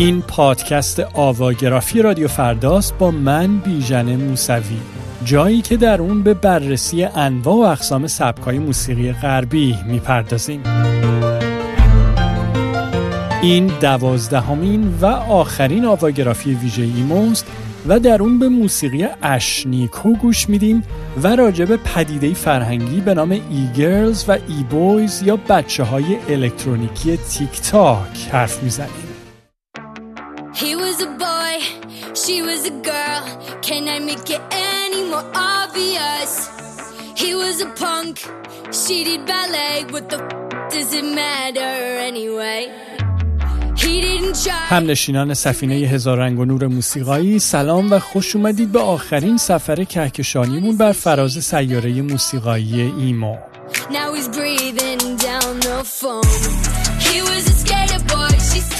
این پادکست آواگرافی رادیو فرداست با من بیژن موسوی. جایی که در اون به بررسی انواع و اقسام سبکای موسیقی غربی می‌پردازیم. این دوازدهمین و آخرین آواگرافی ویژه ایموست و در اون به موسیقی اشنیکو گوش میدیم و راجع به پدیده فرهنگی به نام e-girls و e-boys یا بچه های الکترونیکی تیک تاک حرف می‌زنیم. a boy, she was a girl. Can I make it any more obvious? He was a punk, she did ballet. What the f does it matter anyway? هم نشینان سفینه هزار رنگ و نور موسیقایی سلام و خوش اومدید به آخرین سفر کهکشانیمون بر فراز سیاره موسیقایی ایمو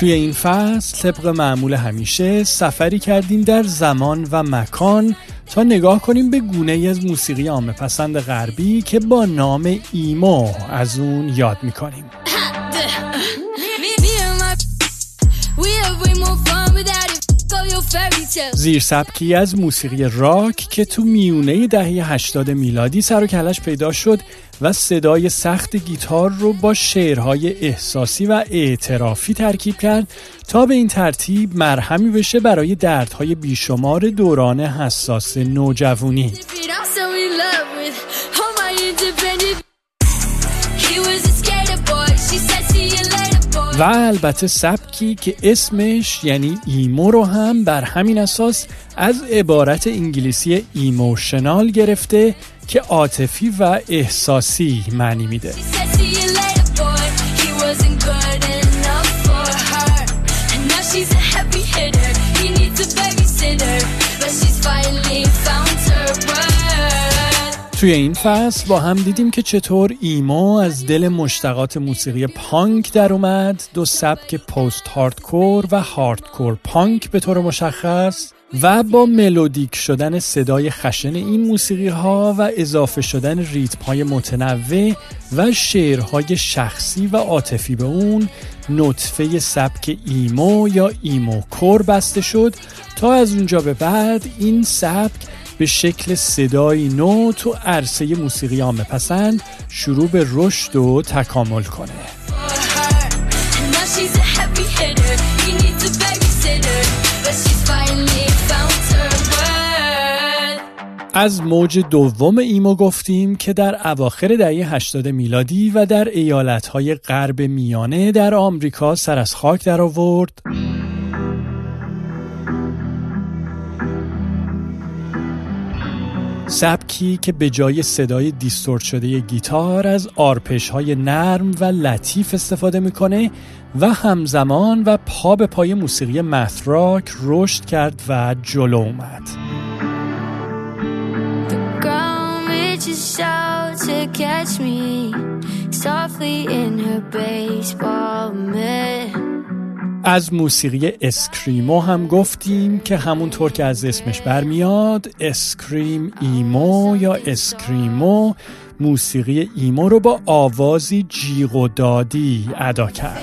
توی این فصل طبق معمول همیشه سفری کردیم در زمان و مکان تا نگاه کنیم به گونه از موسیقی عامه پسند غربی که با نام ایمو از اون یاد می‌کنیم. زیر سبکی از موسیقی راک که تو میونه دهه 80 میلادی سر و کلش پیدا شد و صدای سخت گیتار رو با شعرهای احساسی و اعترافی ترکیب کرد تا به این ترتیب مرهمی بشه برای دردهای بیشمار دوران حساس نوجوانی. و البته سبکی که اسمش یعنی ایمو رو هم بر همین اساس از عبارت انگلیسی ایموشنال گرفته که عاطفی و احساسی معنی میده. توی این فصل با هم دیدیم که چطور ایمو از دل مشتقات موسیقی پانک در اومد دو سبک پست هاردکور و هاردکور پانک به طور مشخص و با ملودیک شدن صدای خشن این موسیقی ها و اضافه شدن ریتم های متنوع و شعرهای شخصی و عاطفی به اون نطفه سبک ایمو یا ایمو کور بسته شد تا از اونجا به بعد این سبک به شکل صدای نو تو عرصه موسیقی عامه پسند شروع به رشد و تکامل کنه. از موج دوم ایمو گفتیم که در اواخر دهه 80 میلادی و در ایالتهای غرب میانه در آمریکا سر از خاک در سبکی که به جای صدای distort شده گیتار از آرپژ های نرم و لطیف استفاده می‌کنه و همزمان و پا به پای موسیقی math rock رشد کرد و جلو اومد. از موسیقی screamo هم گفتیم که همونطور که از اسمش برمیاد scream emo یا screamo موسیقی ایمو رو با آوازی جیغ و دادی ادا کرد.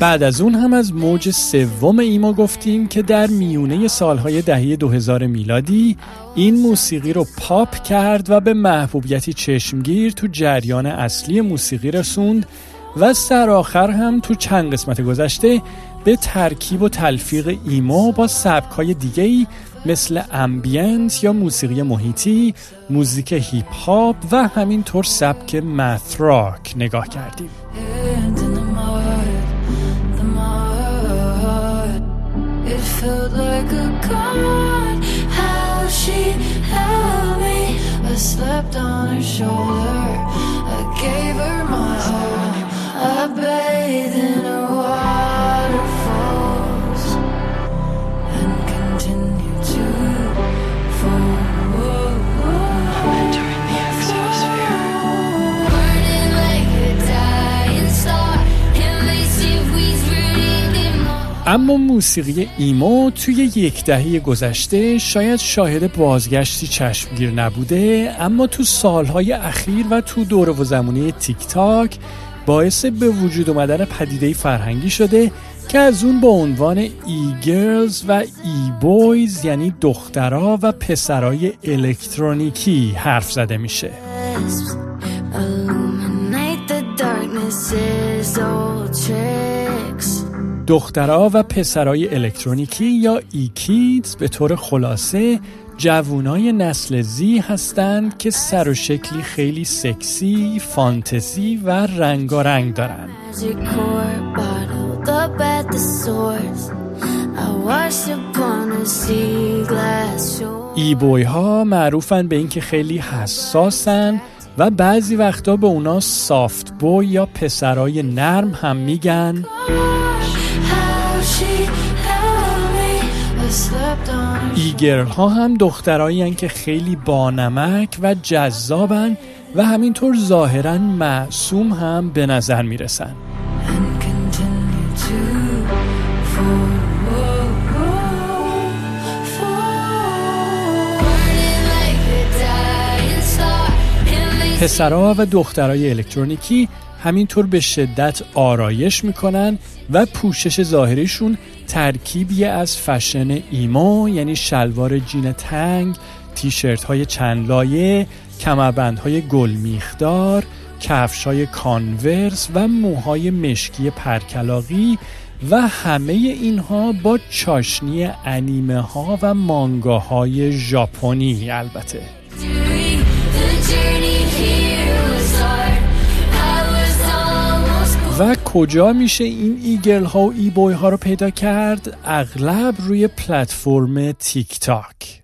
بعد از اون هم از موج سوم ایما گفتیم که در میونه سالهای دهه 2000 میلادی این موسیقی رو پاپ کرد و به محبوبیتی چشمگیر تو جریان اصلی موسیقی رسوند و سرآخر هم تو چند قسمت گذشته به ترکیب و تلفیق ایمو با سبکای دیگه‌ی مثل ambient یا موسیقی محیطی، موزیک هیپ هاپ و همینطور سبک math rock نگاه کردیم. How she held me. I slept on her shoulder. I gave her my all. I bathed in her water. اما موسیقی ایمو توی یک دهه گذشته شاید شاهد بازگشتی چشمگیر نبوده اما تو سالهای اخیر و تو دور و زمانی تیک تاک باعث به وجود اومدن پدیده فرهنگی شده که از اون با عنوان e-girls و e-boys یعنی دخترها و پسرای الکترونیکی حرف زده میشه. دخترها و پسرای الکترونیکی یا e-kids به طور خلاصه جوونای نسل Z هستند که سر و شکلی خیلی سکسی، فانتزی و رنگارنگ دارند. ای بوی ها معروفن به اینکه خیلی حساسن و بعضی وقتا به اونا سافت بوی یا پسرای نرم هم میگن. ایگرل ها هم دخترایی که خیلی بانمک و جذابن و همینطور ظاهرا معصوم هم به نظر می‌رسن. پسرها و دخترای الکترونیکی همینطور به شدت آرایش می‌کنن و پوشش ظاهریشون ترکیبی از فشن ایمو یعنی شلوار جین تنگ تیشرت های چند لایه کمربند های گل میخدار کفش های کانورس و موهای مشکی پرکلاقی و همه اینها با چاشنی انیمه ها و مانگاهای ژاپنی البته. و کجا میشه این ایگل ها و ای بوی ها رو پیدا کرد؟ اغلب روی پلتفرم تیک تاک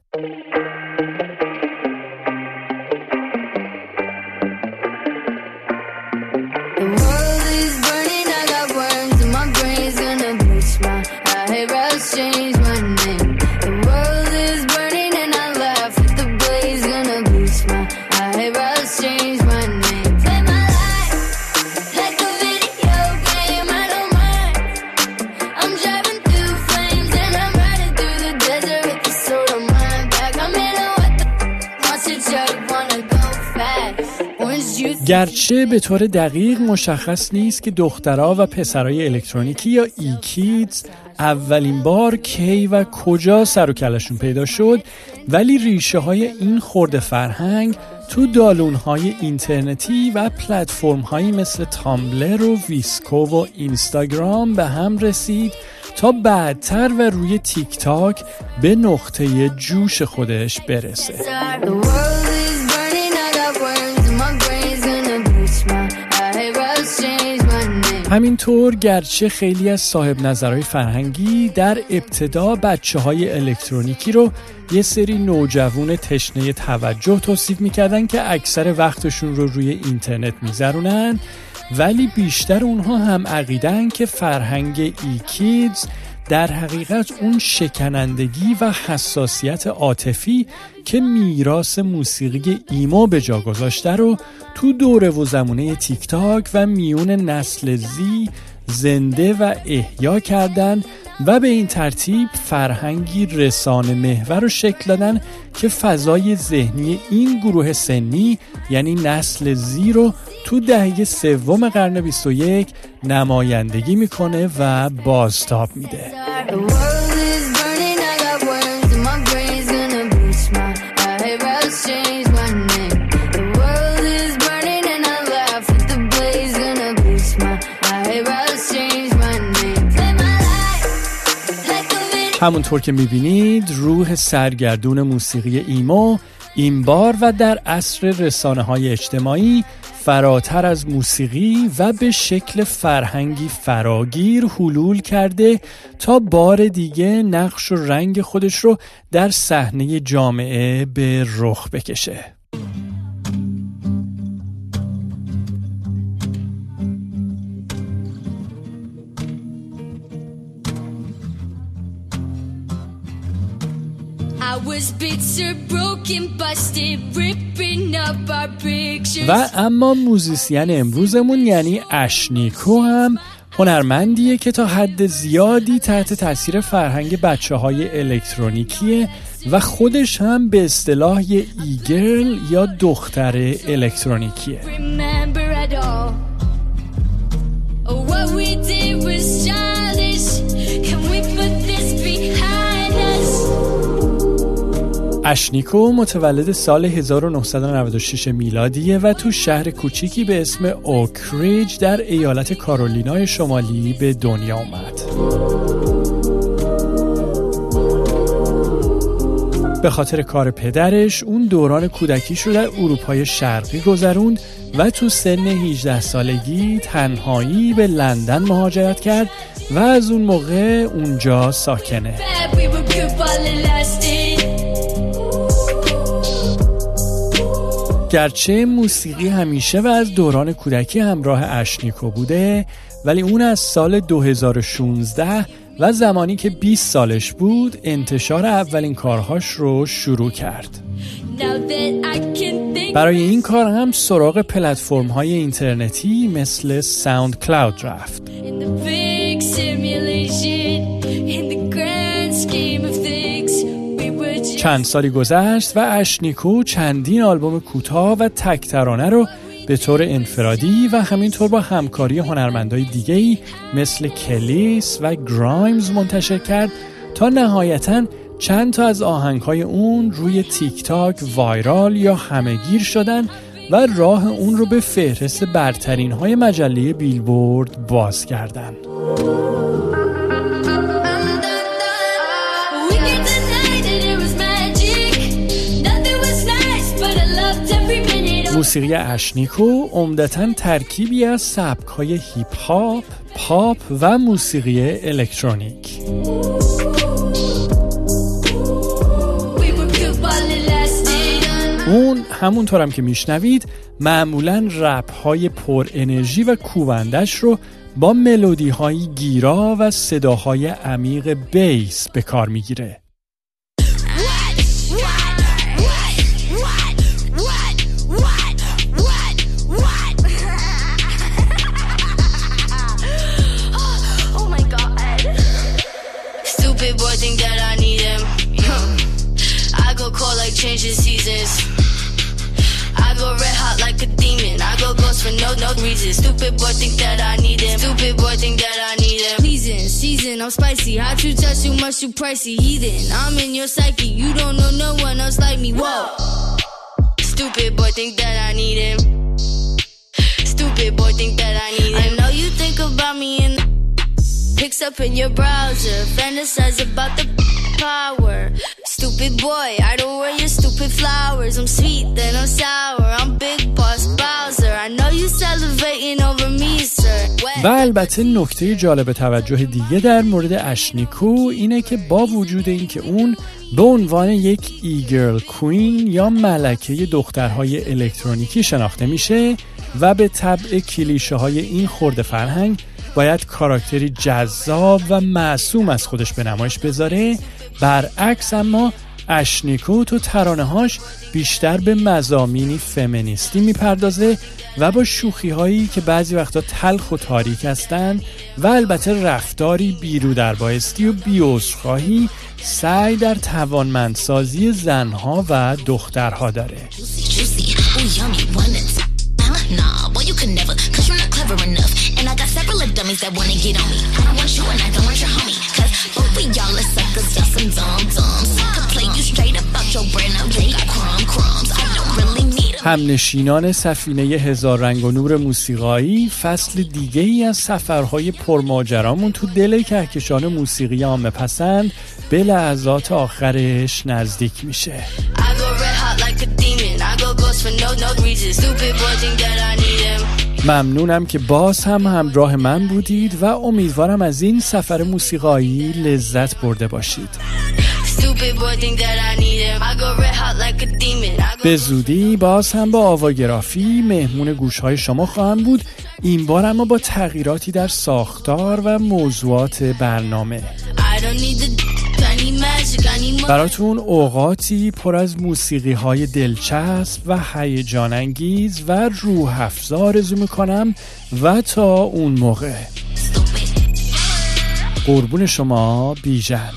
گرچه به طور دقیق مشخص نیست که دخترها و پسرای الکترونیکی یا e-kids اولین بار کی و کجا سر و کلشون پیدا شد ولی ریشه های این خرده فرهنگ تو دالون های اینترنتی و پلتفرم هایی مثل تامبلر و ویسکو و اینستاگرام به هم رسید تا بعدتر و روی تیک تاک به نقطه جوش خودش برسه. همینطور گرچه خیلی از صاحب نظرهای فرهنگی در ابتدا بچه های الکترونیکی رو یه سری نوجوون تشنه توجه توصیف می‌کردن که اکثر وقتشون رو روی اینترنت میذارونن ولی بیشتر اونها هم عقیدن که فرهنگ ایکیدز در حقیقت اون شکنندگی و حساسیت عاطفی که میراث موسیقی ایما به جا گذاشته رو تو دوره و زمونه تیک تاک و میون نسل زی زنده و احیا کردن و به این ترتیب فرهنگی رسانه محور رو شکل دادن که فضای ذهنی این گروه سنی یعنی نسل زی رو تو دهه سوم قرن 21 نمایندگی می‌کنه و بازتاب میده. همونطور که می‌بینید روح سرگردون موسیقی ایمو این بار و در عصر رسانه های اجتماعی فراتر از موسیقی و به شکل فرهنگی فراگیر حلول کرده تا بار دیگه نقش و رنگ خودش رو در صحنه جامعه به رخ بکشه. و اما موزیسین امروزمون یعنی اشنیکو هم هنرمندیه که تا حد زیادی تحت تاثیر فرهنگ بچه های الکترونیکیه و خودش هم به اصطلاح یه e-girl یا دختر الکترونیکیه. اشنیکو متولد سال 1996 میلادیه و تو شهر کوچیکی به اسم اوکریج در ایالت کارولینای شمالی به دنیا اومد. به خاطر کار پدرش اون دوران کودکیش رو در اروپای شرقی گذروند و تو سن 18 سالگی تنهایی به لندن مهاجرت کرد و از اون موقع اونجا ساکنه. گرچه موسیقی همیشه و از دوران کودکی همراه اشنیکو بوده ولی اون از سال 2016 و زمانی که 20 سالش بود انتشار اولین کارهاش رو شروع کرد. برای این کار هم سراغ پلتفرم های اینترنتی مثل ساوند کلاود رفت چند سالی گذشت و اشنیکو چندین آلبوم کوتاه و تکترانه رو به طور انفرادی و همینطور با همکاری هنرمندای دیگهی مثل کلیس و گرایمز منتشر کرد تا نهایتا چند تا از آهنگهای اون روی تیک تاک وایرال یا همهگیر شدن و راه اون رو به فهرست برترین های مجله بیلبورد باز کردند. موسیقی اشنیکو عمدتا ترکیبی از سبکهای هیپ هاپ، پاپ و موسیقی الکترونیک. اون همونطورم که میشنوید معمولا رپ های پر انرژی و کوبنده‌ش رو با ملودی های گیرا و صداهای عمیق bass به کار می‌گیره. Changing seasons. I go red hot like a demon. I go ghost for no no reason. Stupid boy think that I need him. Stupid boy think that I need him. Pleasing, season, I'm spicy. How you touch too much, you pricey. Heathen, I'm in your psyche. You don't know no one else like me. Whoa. Stupid boy think that I need him. Stupid boy think that I need him. I know you think about me in pics up in your browser. Fantasize about the power. Stupid boy, I don't wear your stupid flowers. I'm sweet, then I'm sour. I'm big boss Bowser. I know you salivating over me, sir. و البته نکته جالب توجه دیگه در مورد اشنیکو اینه که با وجود اینکه اون به عنوان یک ایگرل کوین یا ملکه دخترهای الکترونیکی شناخته میشه و به طبع کلیشه های این خورده فرهنگ باید کاراکتری جذاب و معصوم از خودش به نمایش بذاره. برعکس اما اشنیکو تو ترانه هاش بیشتر به مزامینی فمینیستی می‌پردازه و با شوخی هایی که بعضی وقتا تلخ و تاریک هستند و البته رفتاری بیرو در بایستی و بیوزخواهی سعی در توانمندسازی زنها و دخترها داره. همنشینان سفینه هزار رنگ و نور موسیقایی فصل دیگه ای از سفرهای پرماجرامون تو دل کهکشان موسیقی عامه پسند به لحظات آخرش نزدیک میشه. ممنونم که باز هم همراه من بودید و امیدوارم از این سفر موسیقایی لذت برده باشید. به زودی باز هم با آواگرافی مهمون گوش های شما خواهم بود. این بار اما با تغییراتی در ساختار و موضوعات برنامه. براتون اوقاتی پر از موسیقی های دلچسب و هیجان انگیز و روح افزا آرزو می‌کنم و تا اون موقع. قربون شما بیژن.